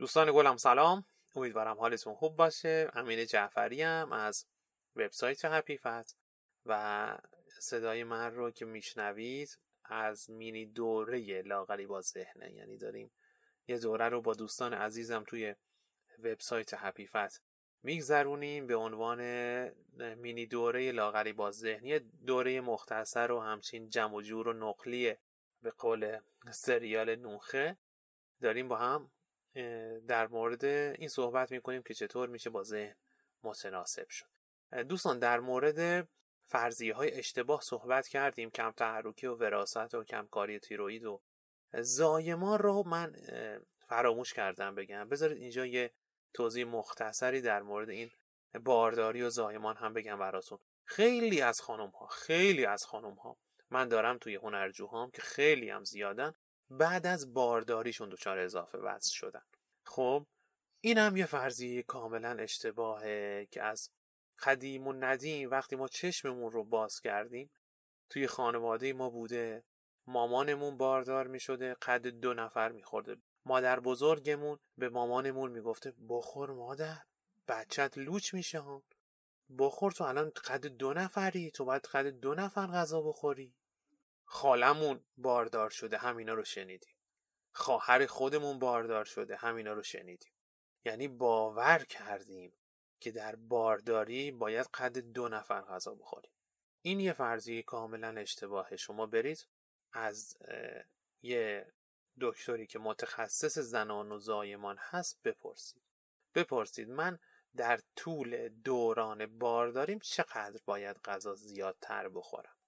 دوستان گلم سلام. امیدوارم حالتون خوب باشه. امین جعفری هم از وبسایت هپیفت و صدای من رو که میشنوید از مینی دوره لاغری با ذهنه. یعنی داریم یه دوره رو با دوستان عزیزم توی وبسایت هپیفت میگذرونیم به عنوان مینی دوره لاغری با ذهنی دوره مختصر و همچین جمع و جور و نقلیه به قول سریال نوخه. داریم با هم در مورد این صحبت می‌کنیم که چطور میشه با ذهن متناسب شد. دوستان در مورد فرضیه های اشتباه صحبت کردیم کم تحرکی و وراست و کمکاری تیروید و زایمان رو من فراموش کردم بگم. بذارید اینجا یه توضیح مختصری در مورد این بارداری و زایمان هم بگم براتون. خیلی از خانم ها خیلی از خانم ها من دارم توی هنرجوهام که خیلی هم زیادن بعد از بارداریشون دچار اضافه وزن شدن. خب این هم یه فرضیه کاملا اشتباهه که از قدیم و ندیم وقتی ما چشممون رو باز کردیم توی خانواده ما بوده مامانمون باردار می شده قد دو نفر می خورده مادر بزرگمون به مامانمون می‌گفته بخور مادر بچت لوچ میشه ها. بخور تو الان قد دو نفری تو باید قد دو نفر غذا بخوری. خالمون باردار شده همینا رو شنیدیم. خواهر خودمون باردار شده همینا رو شنیدیم. یعنی باور کردیم که در بارداری باید قد دو نفر غذا بخوریم. این یه فرضیه کاملا اشتباهه. شما برید از یه دکتری که متخصص زنان و زایمان هست بپرسید. بپرسید من در طول دوران بارداریم چقدر باید غذا زیادتر بخورم؟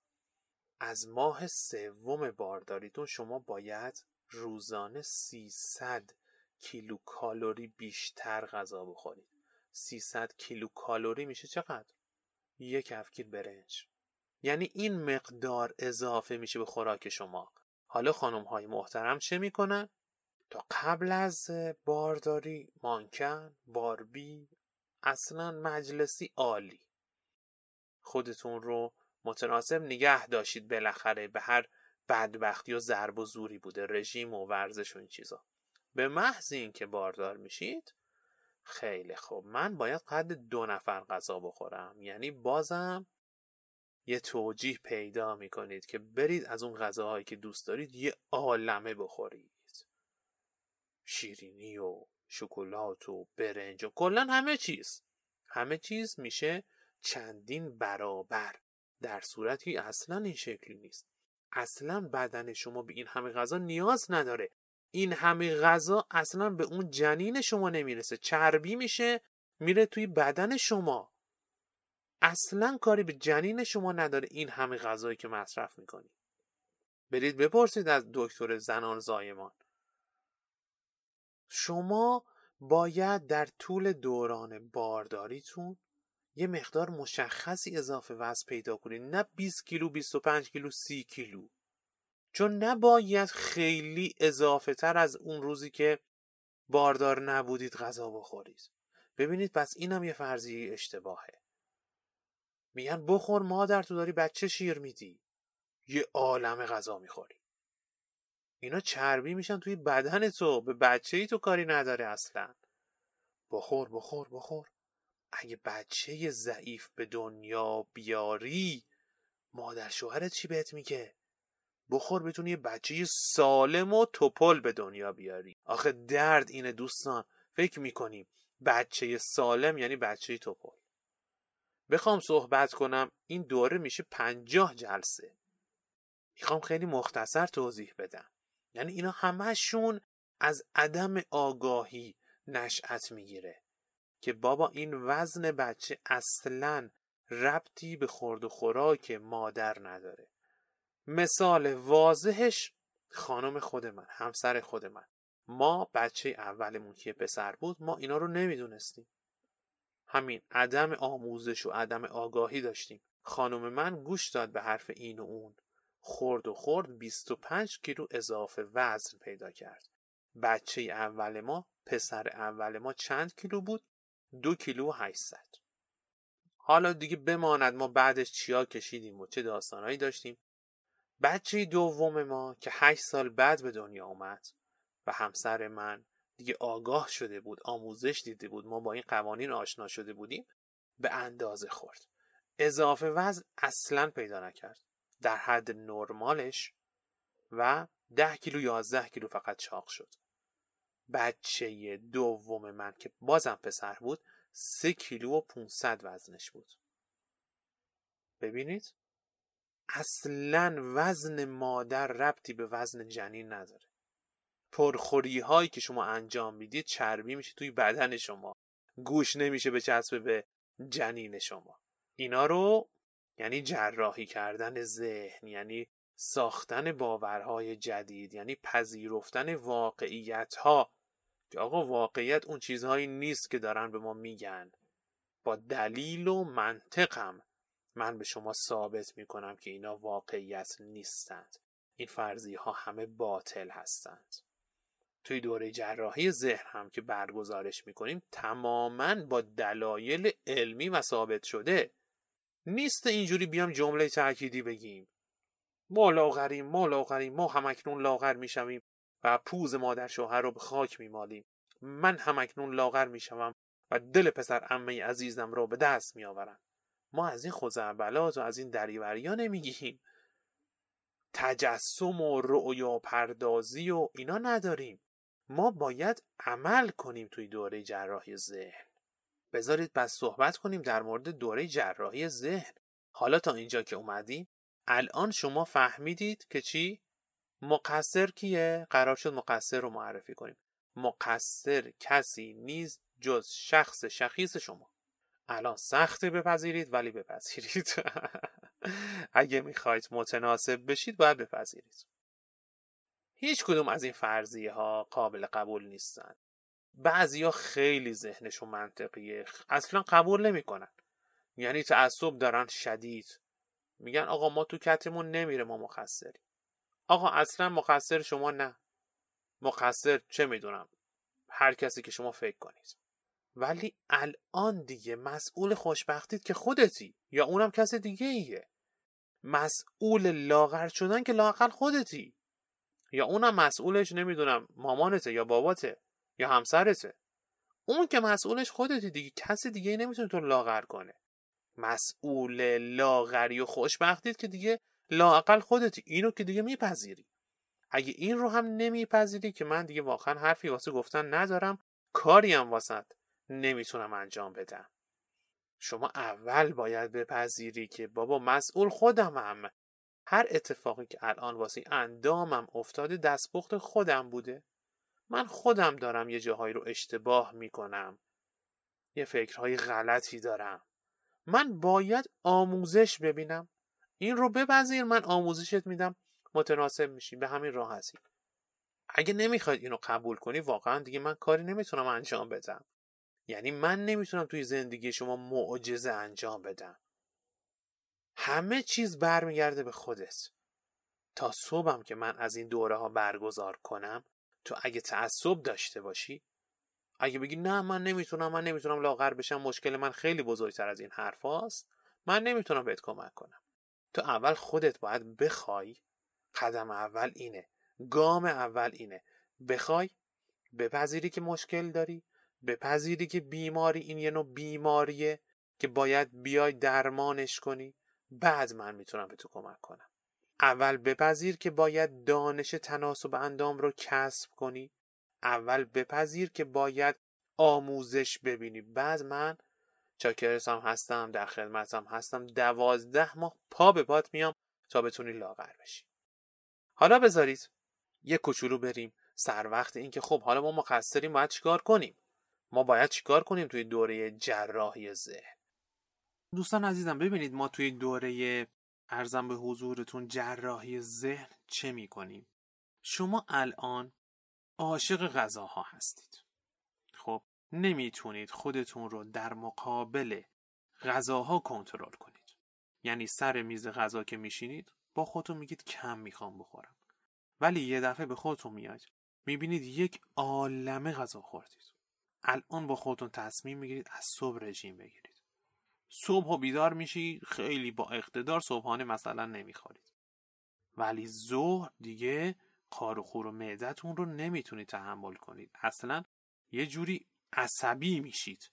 از ماه سوم بارداریتون شما باید روزانه 300 کیلو کالوری بیشتر غذا بخورید 300 کیلو کالوری میشه چقدر؟ یک افکیر برنج یعنی این مقدار اضافه میشه به خوراک شما حالا خانم های محترم چه می‌کنن؟ تا قبل از بارداری مانکن، باربی، اصلا مجلسی عالی خودتون رو متناسب نگه داشتید بالاخره به هر بدبختی و ضرب و زوری بوده رژیم و ورزش و این چیزا. به محض اینکه باردار میشید خیلی خوب. من باید قد دو نفر غذا بخورم. یعنی بازم یه توجیه پیدا می‌کنید که برید از اون غذاهایی که دوست دارید یه عالمه بخورید. شیرینی و شکلات و برنج و کلا همه چیز. همه چیز میشه چندین برابر. در صورتی اصلا این شکلی نیست. اصلا بدن شما به این همه غذا نیاز نداره. این همه غذا اصلا به اون جنین شما نمی‌رسه. چربی میشه میره توی بدن شما. اصلا کاری به جنین شما نداره این همه غذایی که مصرف می‌کنی. برید بپرسید از دکتر زنان زایمان. شما باید در طول دوران بارداریتون یه مقدار مشخصی اضافه وزن پیدا کنید نه 20 کیلو 25 کیلو 30 کیلو. چون نباید خیلی اضافه تر از اون روزی که باردار نبودید غذا بخورید. ببینید پس اینم یه فرضیه اشتباهه. میگن بخور مادر تو داری بچه شیر میدی. یه عالم غذا می‌خوری. اینا چربی میشن توی بدن تو به بچه ای تو کاری نداره اصلا. بخور بخور بخور. اگه بچه ضعیف به دنیا بیاری مادر شوهرت چی بهت میگه؟ بخور بتونی یه بچه سالم و توپل به دنیا بیاری. آخه درد اینه دوستان. فکر می‌کنیم بچه سالم یعنی بچه توپل. بخوام صحبت کنم. این دوره میشه پنجاه جلسه. می‌خوام خیلی مختصر توضیح بدم. یعنی اینا همهشون از عدم آگاهی نشأت می‌گیره. که بابا این وزن بچه اصلا ربطی به خورد و خوراک مادر نداره. مثال واضحش خانم خود من همسر خود من. ما بچه اولمون که پسر بود ما اینا رو نمی‌دونستیم. همین عدم آموزش و عدم آگاهی داشتیم. خانم من گوش داد به حرف این و اون. خورد و خورد 25 کیلو اضافه وزن پیدا کرد. بچه اول ما پسر اول ما چند کیلو بود؟ دو کیلو 800 حالا دیگه بماند ما بعدش چیا کشیدیم و چه داستانهایی داشتیم. بچه دوم ما که 8 سال بعد به دنیا اومد و همسر من دیگه آگاه شده بود آموزش دیده بود ما با این قوانین آشنا شده بودیم به اندازه خورد. اضافه وزن اصلا پیدا نکرد. در حد نرمالش و ده کیلو یازده کیلو فقط چاق شد. بچه دوم من که بازم پسر بود سه کیلو و 500 وزنش بود. ببینید؟ اصلا وزن مادر ربطی به وزن جنین نداره. پرخوری هایی که شما انجام می‌دید چربی میشه توی بدن شما. گوش نمیشه به چسبه به جنین شما. اینا رو یعنی جراحی کردن ذهن یعنی ساختن باورهای جدید یعنی پذیرفتن واقعیت ها که آقا واقعیت اون چیزهایی نیست که دارن به ما میگن. با دلیل و منطقم من به شما ثابت می‌کنم که اینا واقعیت نیستند. این فرضی ها همه باطل هستند. توی دوره جراحی ذهن هم که برگزارش می‌کنیم تماما با دلایل علمی و ثابت شده. نیست اینجوری بیام جمله تأکیدی بگیم. ما لاغریم ما لاغریم ما همکنون لاغر می‌شویم. و پوز مادر شوهر رو به خاک میمالیم. من همکنون لاغر می‌شوم و دل پسر امه عزیزم را به دست میآورم. ما از این خوزعبلات و از این دریوریا نمیگیم تجسم و رؤیا پردازی و اینا نداریم. ما باید عمل کنیم توی دوره جراحی ذهن. بذارید پس صحبت کنیم در مورد دوره جراحی ذهن. حالا تا اینجا که اومدیم الان شما فهمیدید که چی؟ مقصر کیه؟ قرار شد مقصر رو معرفی کنیم. مقصر کسی نیست جز شخص شخیص شما. الان سخته بپذیرید ولی بپذیرید. اگه می‌خواید متناسب بشید باید بپذیرید. هیچ کدوم از این فرضیه ها قابل قبول نیستن. بعضی ها خیلی ذهنشون منطقیه. اصلا قبول نمی‌کنن. یعنی تعصب دارن شدید. میگن آقا ما تو کتمون نمیره ما مقصریم. آقا اصلا مقصر شما نه. مقصر چه می‌دونم؟ هر کسی که شما فکر کنید. ولی الان دیگه مسئول خوشبختید که خودتی یا اونم کس دیگه ایه مسئول لاغر شدن که لاقل خودتی. یا اونم مسئولش نمی‌دونم مامانته یا باباته یا همسرته. اون که مسئولش خودتی دیگه کسی دیگه نمی‌تونه تو لاغر کنه. مسئول لاغری و خوشبختید که دیگه لاقل خودتی اینو که دیگه میپذیری. اگه این رو هم نمیپذیری که من دیگه واقعا حرفی واسه گفتن ندارم کاری هم واسه نمی‌تونم انجام بدم. شما اول باید بپذیری که بابا مسئول خودمم. هر اتفاقی که الان واسه اندامم افتاده دستپخت خودم بوده. من خودم دارم یه جاهایی رو اشتباه می‌کنم. یه فکرهای غلطی دارم. من باید آموزش ببینم. این رو بپذیر من آموزشت میدم متناسب میشی به همین راه هستی اگه نمی‌خواید اینو قبول کنی واقعا دیگه من کاری نمی‌تونم انجام بدم. یعنی من نمی‌تونم توی زندگی شما معجزه انجام بدم. همه چیز برمیگرده به خودت. تا صبحم که من از این دوره ها برگزار کنم تو اگه تعصب داشته باشی اگه بگی نه من نمی‌تونم من نمی‌تونم لاغر بشم مشکل من خیلی بزرگتر از این حرف هاست من نمی‌تونم بهت کمک کنم. تو اول خودت باید بخوای قدم اول اینه گام اول اینه. بخوای بپذیری که مشکل داری بپذیری که بیماری این یه نوع بیماریه که باید بیای درمانش کنی. بعد من می‌تونم به تو کمک کنم. اول بپذیر که باید دانش تناسب اندام رو کسب کنی. اول بپذیر که باید آموزش ببینی. بعد من چاکرسم هستم در خدمتم هستم. دوازده ماه پا به پات میام تا بتونی لاغر بشی. حالا بذارید یه کوچولو بریم سر وقت اینکه خب حالا ما مقصریم باید چیکار کنیم؟ ما باید چیکار کنیم توی دوره جراحی ذهن؟ دوستان عزیزم ببینید ما توی دوره ارزم به حضورتون جراحی ذهن چه می‌کنیم؟ شما الان عاشق غذاها هستید. نمی‌تونید خودتون رو در مقابل غذاها کنترل کنید. یعنی سر میز غذا که میشینید با خودتون میگید کم می‌خوام بخورم. ولی یه دفعه به خودتون میاد می‌بینید یک عالمه غذا خوردید. الان با خودتون تصمیم می‌گیرید از صبح رژیم بگیرید. صبح و بیدار میشی خیلی با اقتدار صبحانه مثلا نمی‌خورید. ولی ظهر دیگه خار و خور و معدتون رو نمی‌تونید تحمل کنید. اصلا یه جوری عصبی میشید.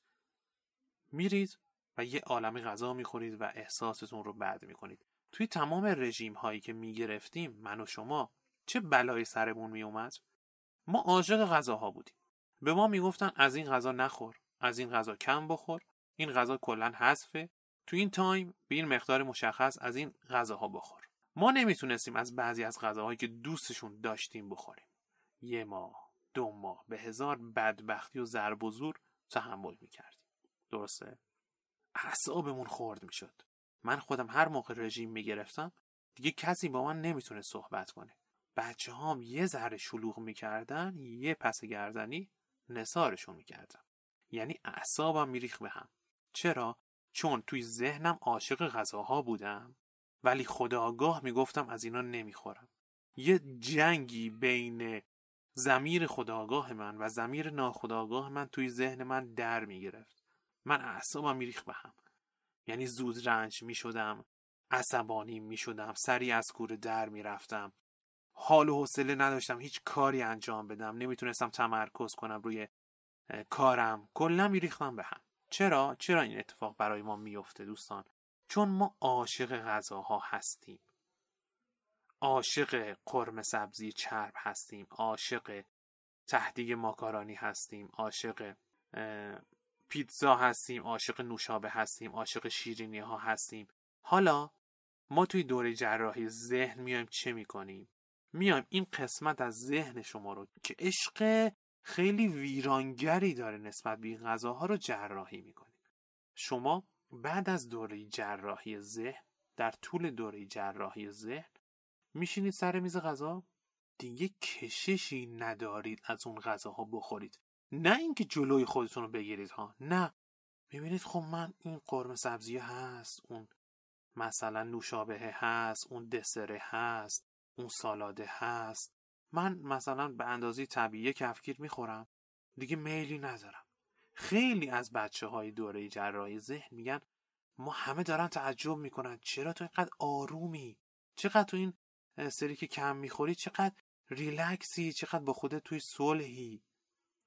میرید و یه عالمی غذا می‌خورید و احساستون رو بد می‌کنید. توی تمام رژیم هایی که می‌گرفتیم من و شما چه بلایی سرمون میومد ما عاشق غذاها بودیم. به ما می‌گفتن از این غذا نخور از این غذا کم بخور این غذا کلا حذفه. تو این تایم به این مقدار مشخص از این غذاها بخور. ما نمی‌تونستیم از بعضی از غذاهایی که دوستشون داشتیم بخوریم. یه ماه. دو ماه به هزار بدبختی و ضرب و زور تحمل می‌کردیم. درسته؟ اعصابمون خورد می‌شد. من خودم هر موقع رژیم می‌گرفتم دیگه کسی با من نمی‌تونه صحبت کنه. بچه هام یه ذره شلوغ می‌کردن یه پس گردنی نسارشون می‌کردم یعنی اعصابم میریخ به هم. چرا؟ چون توی ذهنم عاشق غذاها بودم ولی خداگاه می‌گفتم از اینا نمی‌خورم. یه جنگی بین زمیر خداگاه من و زمیر ناخداگاه من توی ذهن من در می‌گرفت. من اعصابم میریخ به هم. یعنی زود رنج می‌شدم عصبانی می‌شدم سری از کوره در می‌رفتم. حال و حوصله نداشتم هیچ کاری انجام بدم. نمی‌تونستم تمرکز کنم روی کارم. کلا میریختم به هم. چرا؟ چرا این اتفاق برای ما میفته دوستان؟ چون ما عاشق غذاها هستیم. عاشق قرم سبزی چرب هستیم عاشق تهدیگ ماکارانی هستیم عاشق پیتزا هستیم عاشق نوشابه هستیم عاشق شیرینی ها هستیم. حالا ما توی دوره جراحی ذهن میایم چه می‌کنیم؟ میایم این قسمت از ذهن شما رو که عشق خیلی ویرانگری داره نسبت به غذاها رو جراحی می‌کنیم شما بعد از دوره جراحی ذهن در طول دوره جراحی ذهن میشینید سر میز غذا؟ دیگه کششی ندارید از اون غذاها بخورید. نه اینکه جلوی خودتون رو بگیرید ها. نه. می‌بینید خب من این قرمه سبزی هست اون مثلا نوشابه هست اون دسره هست اون سالاده هست. من مثلا به اندازه طبیعی کفگیر می‌خورم. دیگه میلی ندارم. خیلی از بچه های دوره جراحی ذهن میگن ما همه دارن تعجب می‌کنن. چرا تو اینقدر آرومی؟ چقدر تو این سری که کم می‌خوری چقدر ریلکسی چقدر با خودت توی صلحی.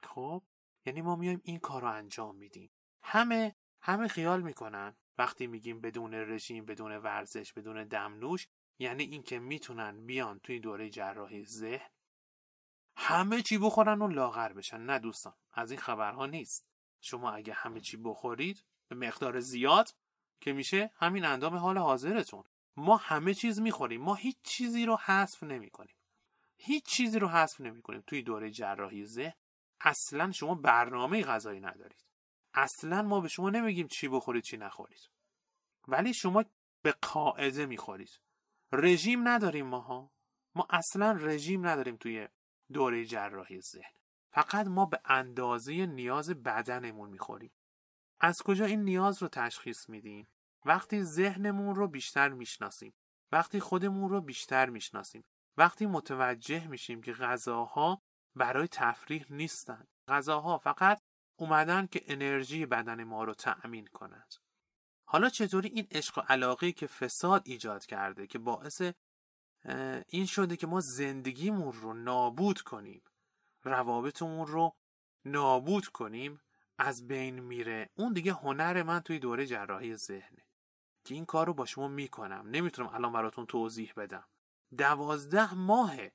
خب؟ یعنی ما میایم این کار رو انجام میدیم. همه همه خیال می‌کنن. وقتی میگیم بدون رژیم بدون ورزش بدون دمنوش یعنی اینکه می‌تونن بیان توی دوره جراحی ذهن همه چی بخورن و لاغر بشن. نه دوستان از این خبرها نیست. شما اگه همه چی بخورید به مقدار زیاد که میشه همین اندام حال حاضرتون. ما همه چیز می‌خوریم. ما هیچ چیزی رو حذف نمی‌کنیم. هیچ چیزی رو حذف نمی‌کنیم توی دوره جراحی ذهن. اصلا شما برنامه غذایی ندارید. اصلا ما به شما نمیگیم چی بخورید چی نخورید. ولی شما به قاعده می‌خورید. رژیم نداریم ماها. ما اصلا رژیم نداریم توی دوره جراحی ذهن. فقط ما به اندازه نیاز بدنمون می‌خوریم. از کجا این نیاز رو تشخیص میدیم؟ وقتی ذهنمون رو بیشتر می‌شناسیم وقتی خودمون رو بیشتر می‌شناسیم وقتی متوجه میشیم که غذاها برای تفریح نیستند غذاها فقط اومدن که انرژی بدن ما رو تأمین کنند. حالا چطوری این عشق و علاقه که فساد ایجاد کرده که باعث این شده که ما زندگیمون رو نابود کنیم روابطمون رو نابود کنیم از بین میره؟ اون دیگه هنر من توی دوره جراحی ذهنه. که این کار رو با شما می‌کنم. نمی‌تونم الان براتون توضیح بدم. دوازده ماهه.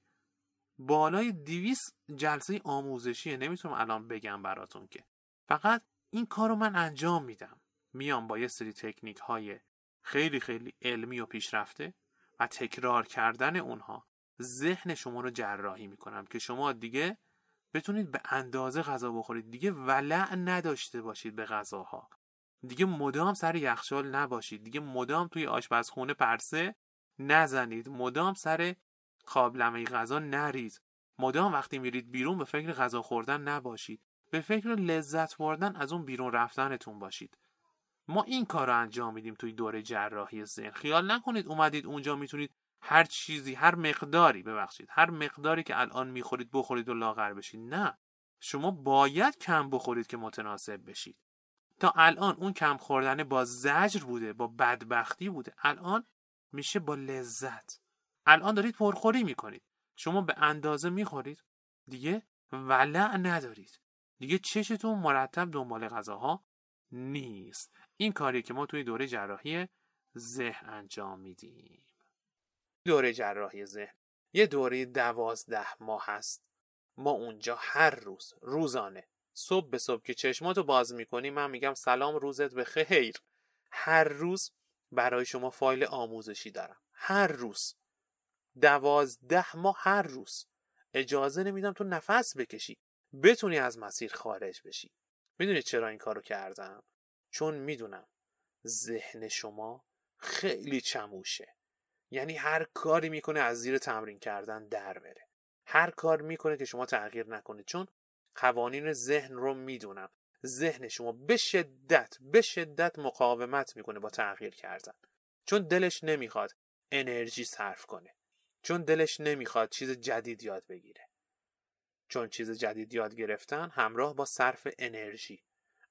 بالای دیویس جلسه آموزشیه. نمی‌تونم الان بگم براتون که. فقط این کار رو من انجام میدم. میام با یه سری تکنیک های خیلی خیلی علمی و پیشرفته و تکرار کردن اونها ذهن شما رو جراحی می‌کنم که شما دیگه بتونید به اندازه غذا بخورید. دیگه ولع نداشته باشید به غذاها. دیگه مدام سر یخچال نباشید. دیگه مدام توی آشپزخونه پرسه نزنید. مدام سر قابلمه غذا نرید مدام وقتی میرید بیرون به فکر غذا خوردن نباشید. به فکر لذت بردن از اون بیرون رفتنتون باشید. ما این کار رو انجام میدیم توی دوره جراحی ذهن. خیال نکنید اومدید اونجا می‌تونید هر چیزی هر مقداری ببخشید. هر مقداری که الان می‌خورید بخورید و لاغر بشید. نه. شما باید کم بخورید که متناسب بشید. تا الان اون کم خوردن با زجر بوده با بدبختی بوده. الان میشه با لذت. الان دارید پرخوری می‌کنید. شما به اندازه می‌خورید. دیگه ولع ندارید. دیگه چشتون مرتب دنبال غذاها نیست. این کاری که ما توی دوره جراحی ذهن انجام میدیم. دوره جراحی ذهن. یه دوره دوازده ماه هست. ما اونجا هر روز روزانه صبح به صبح که چشماتو باز می‌کنی من میگم سلام روزت به خیر. هر روز برای شما فایل آموزشی دارم. هر روز. دوازده ماه هر روز. اجازه نمیدم تو نفس بکشی. بتونی از مسیر خارج بشی. می‌دونی چرا این کارو کردم؟ چون می‌دونم ذهن شما خیلی چموشه. یعنی هر کاری می‌کنه از زیر تمرین کردن در بره. هر کار می‌کنه که شما تغییر نکنه. چون قوانین ذهن رو می‌دونم. ذهن شما به شدت به شدت مقاومت می‌کنه با تغییر کردن. چون دلش نمی‌خواد انرژی صرف کنه. چون دلش نمی‌خواد چیز جدید یاد بگیره. چون چیز جدید یاد گرفتن همراه با صرف انرژی.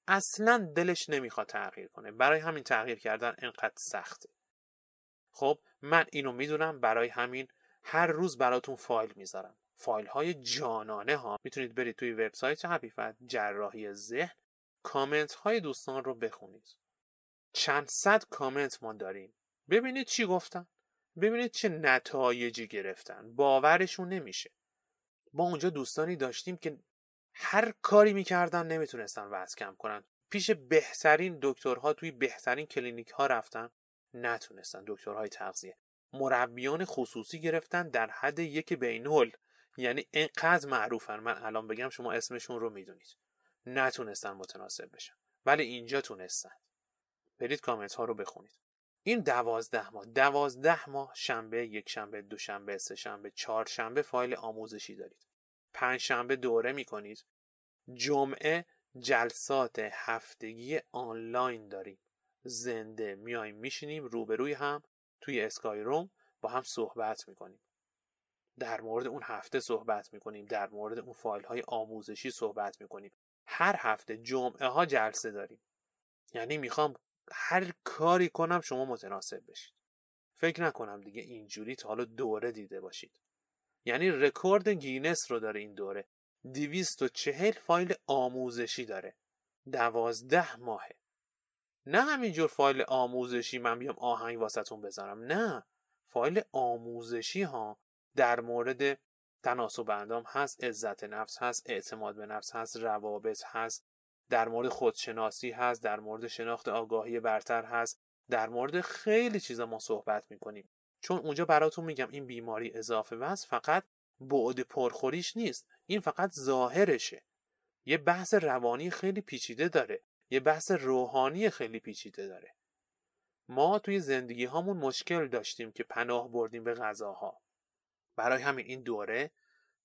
اصلا دلش نمی‌خواد تغییر کنه. برای همین تغییر کردن انقدر سخته. خب من اینو می‌دونم برای همین هر روز براتون فایل می‌ذارم. فایل های جانانه ها. می‌تونید برید توی وبسایت حقیقت جراحی ذهن کامنت های دوستان رو بخونید. چند صد کامنت ما داریم. ببینید چی گفتن. ببینید چه نتایجی گرفتن. باورشون نمیشه. ما اونجا دوستانی داشتیم که هر کاری می‌کردن نمی‌تونستن وزن کم کنن. پیش بهترین دکترها توی بهترین کلینیک ها رفتن. نتونستن. دکترهای تغذیه. مربیان خصوصی گرفتن در حد یک بینول یعنی اینقدر معروفن. من الان بگم شما اسمشون رو می‌دونید. نتونستن متناسب بشن. ولی اینجا تونستن. برید کامنت ها رو بخونید. این دوازده ماه. دوازده ماه شنبه یک شنبه دو شنبه سه شنبه چهار شنبه فایل آموزشی دارید. پنج شنبه دوره می‌کنید. جمعه جلسات هفتگی آنلاین داریم. زنده میایم میشینیم روبروی هم توی اسکای روم با هم صحبت می‌کنیم. در مورد اون هفته صحبت می‌کنیم در مورد اون فایل های آموزشی صحبت می‌کنیم. هر هفته جمعه ها جلسه داریم. یعنی می‌خوام هر کاری کنم شما متناسب بشید. فکر نکنم دیگه اینجوری تا حالا دوره دیده باشید. یعنی رکورد گینس رو داره این دوره. چهل فایل آموزشی داره. دوازده ماهه. نه همینجور فایل آموزشی من بیام آهنگ واسهتون بذارم. نه. فایل آموزشی ها در مورد تناسب اندام هست عزت نفس هست اعتماد به نفس هست روابط هست در مورد خودشناسی هست در مورد شناخت آگاهی برتر هست در مورد خیلی چیزا ما صحبت می‌کنیم. چون اونجا براتون میگم این بیماری اضافه وزن فقط بعد پرخوریش نیست این فقط ظاهرشه. یه بحث روانی خیلی پیچیده داره یه بحث روحانی خیلی پیچیده داره. ما توی زندگی هامون مشکل داشتیم که پناه بردیم به غذاها. برای همین این دوره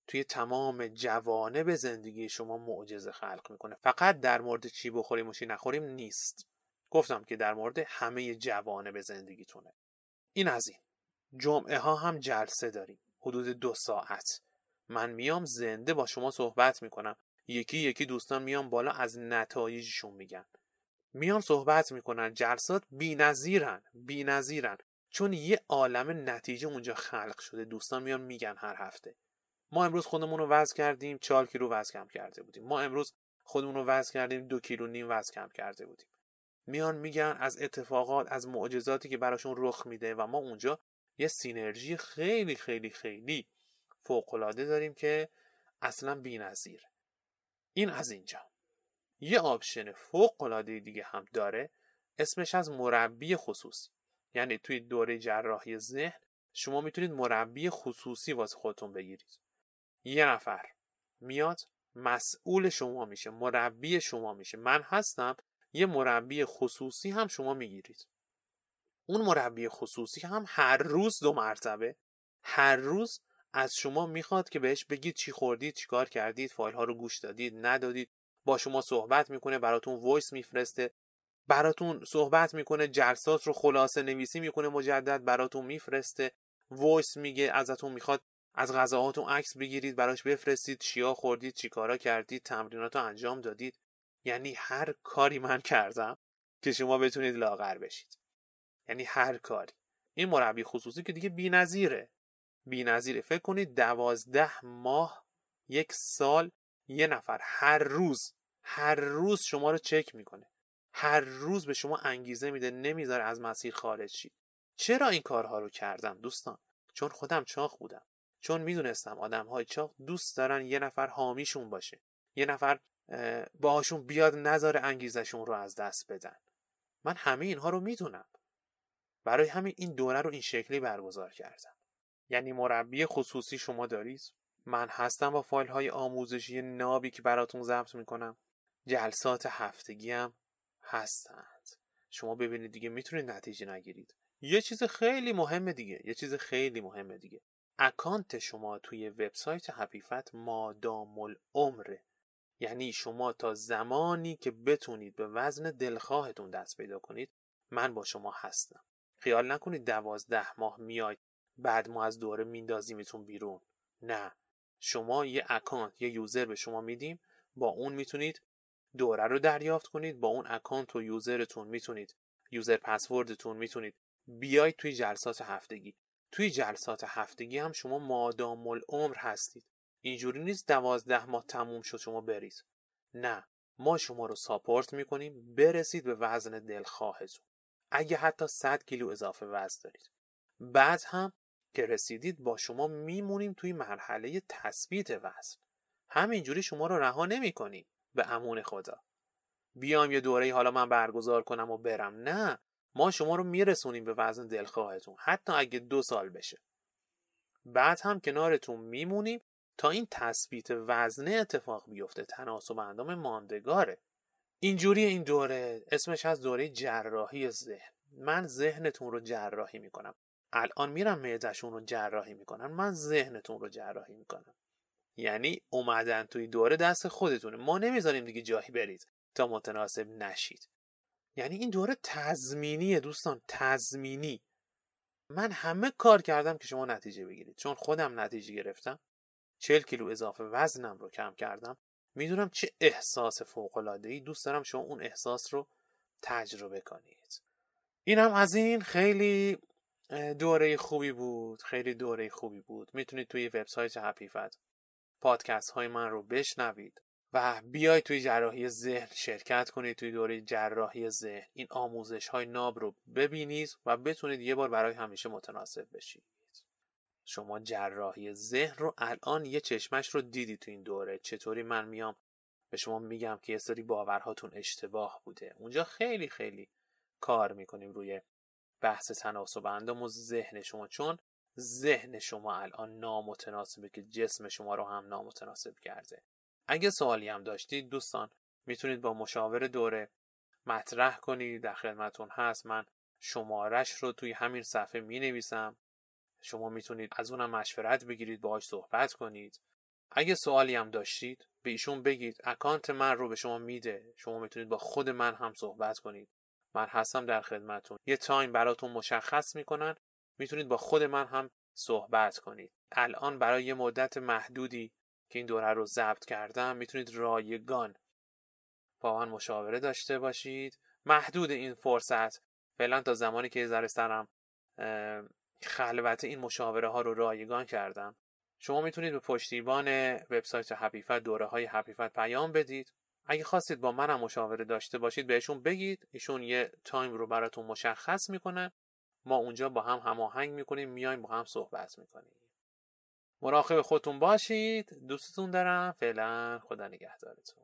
توی تمام جوانه به زندگی شما معجزه خلق می‌کنه. فقط در مورد چی بخوریم و چی نخوریم نیست. گفتم که در مورد همه جوانه به زندگیتونه. این از این. جمعه ها هم جلسه داریم. حدود دو ساعت. من میام زنده با شما صحبت می‌کنم. یکی یکی دوستان میان بالا از نتایجشون میگن. میان صحبت می‌کنن. جلسات بی نظیرن چون یه عالم نتیجه اونجا خلق شده. دوستان میان میگن هر هفته. ما امروز خودمون رو وزن کردیم 4 کیلو وزن کم کرده بودیم. ما امروز خودمون رو وزن کردیم دو کیلو نیم وزن کم کرده بودیم. میان میگن از اتفاقات از معجزاتی که براشون رخ میده و ما اونجا یه synergy خیلی خیلی خیلی فوقالعاده داریم که اصلا بی‌نظیر. این از اینجا. یه option فوقالعاده دیگه هم داره اسمش از مربی خصوصی. یعنی توی دوره جراحی ذهن شما می‌تونید مربی خصوصی واسه خودتون بگیرید. یه نفر میاد مسئول شما میشه مربی شما میشه. من هستم یه مربی خصوصی هم شما می‌گیرید. اون مربی خصوصی هم هر روز دو مرتبه هر روز از شما می‌خواد که بهش بگید چی خوردید چی کار کردید فایل ها رو گوش دادید ندادید با شما صحبت می‌کنه براتون voice میفرسته. براتون صحبت می‌کنه جلسات رو خلاصه نویسی می‌کنه مجدد براتون میفرسته. voice میگه ازتون می‌خواد از غذاهاتون عکس بگیرید براش بفرستید چیا خوردید چیکارا کردید تمرینات رو انجام دادید. یعنی هر کاری من کردم که شما بتونید لاغر بشید. یعنی هر کاری. این مربی خصوصی که دیگه بی‌نظیره. نظیره فکر کنید دوازده ماه یک سال یه نفر هر روز هر روز شما رو چک می‌کنه. هر روز به شما انگیزه میده نمی‌ذاره از مسیر خارج شید. چرا این کارها رو کردم دوستان؟ چون خودم چاق بودم. چون می‌دونستم آدم های چاق دوست دارن یه نفر حامیشون باشه. یه نفر باهاشون بیاد نذاره انگیزشون رو از دست بدن. من همه اینها رو می‌دونم. برای همین این دوره رو این شکلی برگزار کردم. یعنی مربی خصوصی شما دارید؟ من هستم با فایل های آموزشی نابی که براتون ضبط می‌کنم. جلسات هفتگی هم هستند. شما ببینید دیگه می‌تونید نتیجه نگیرید. یه چیز خیلی مهمه دیگه یه چیز خیلی مهمه دیگه. اکانت شما توی وبسایت حقیقت مادام العمره یعنی شما تا زمانی که بتونید به وزن دلخواهتون دست پیدا کنید من با شما هستم. خیال نکنید دوازده ماه میاید بعد ما از دوره میندازیمتون بیرون. نه. شما یه account یه user به شما میدیم با اون می‌تونید دوره رو دریافت کنید. با اون account و user تون می‌تونید user password تون می‌تونید بیاید توی جلسات هفتگی. توی جلسات هفتگی هم شما مادام العمر هستید. اینجوری نیست دوازده ماه تموم شد شما برید نه ما شما رو ساپورت می‌کنیم. برسید به وزن دلخواهتون. اگه حتی 100 کیلو اضافه وزن دارید. بعد هم که رسیدید با شما میمونیم توی مرحله تثبیت وزن. همینجوری شما رو رها نمی‌کنیم. به امون خدا. بیام یه دوره حالا من برگزار کنم و برم. نه ما شما رو میرسونیم به وزن دلخواهتون حتی اگه دو سال بشه. بعد هم کنارتون میمونیم تا این تثبیت وزنه اتفاق بیفته. تناسب اندام ماندگاره. اینجوری این دوره اسمش از دوره جراحی ذهن. من ذهنتون رو جراحی می‌کنم. الان میرم معدهشون رو جراحی می‌کنم من ذهنتون رو جراحی می‌کنم. یعنی اومدن توی دوره دست خودتونه. ما نمی‌ذاریم دیگه جایی برید تا متناسب نشید. یعنی این دوره تضمینیه دوستان تضمینی. من همه کار کردم که شما نتیجه بگیرید. چون خودم نتیجه گرفتم. 40 کیلو اضافه وزنم رو کم کردم. می‌دونم چه احساس فوق العاده ای دوست دارم شما اون احساس رو تجربه کنید. اینم از این. خیلی دوره خوبی بود. خیلی دوره خوبی بود. می‌تونید توی وبسایت هپیفت پادکست های من رو بشنوید و بیاید توی جراحی ذهن شرکت کنید توی دوره جراحی ذهن. این آموزش های ناب رو ببینید و بتونید یه بار برای همیشه متناسب بشید. شما جراحی ذهن رو الان یه چشمش رو دیدی تو این دوره. چطوری من میام به شما میگم که یه سری باورهاتون اشتباه بوده. اونجا خیلی خیلی کار می‌کنیم روی بحث تناسب اندام و ذهن شما. چون ذهن شما الان نامتناسبه که جسم شما رو هم نامتناسب کرده. اگه سوالی هم داشتید دوستان می‌تونید با مشاور دوره مطرح کنید. در خدمتون هست. من شمارش رو توی همین صفحه می نویسم شما می‌تونید از اونم مشورت بگیرید باهاش صحبت کنید. اگه سوالی هم داشتید به ایشون بگید. account من رو به شما میده. شما می‌تونید با خود من هم صحبت کنید. من هستم در خدمتتون. یه time براتون مشخص می‌کنن. می‌تونید با خود من هم صحبت کنید. الان برای یه مدت محدودی که این دوره رو ضبط کردم می‌تونید رایگان با من مشاوره داشته باشید. محدود این فرصت. فعلا تا زمانی که ذره سرم خلوت این مشاوره ها رو رایگان کردم. شما می‌تونید به پشتیبان وبسایت حقیقت دوره های پیام بدید. اگه خواستید با منم مشاوره داشته باشید بهشون بگید. ایشون یه تایم رو براتون مشخص می‌کنه. ما اونجا با هم هماهنگ می‌کنیم میایم با هم صحبت می‌کنیم. مراقب خودتون باشید. دوستتون دارم. فعلا خدا نگهدارتون.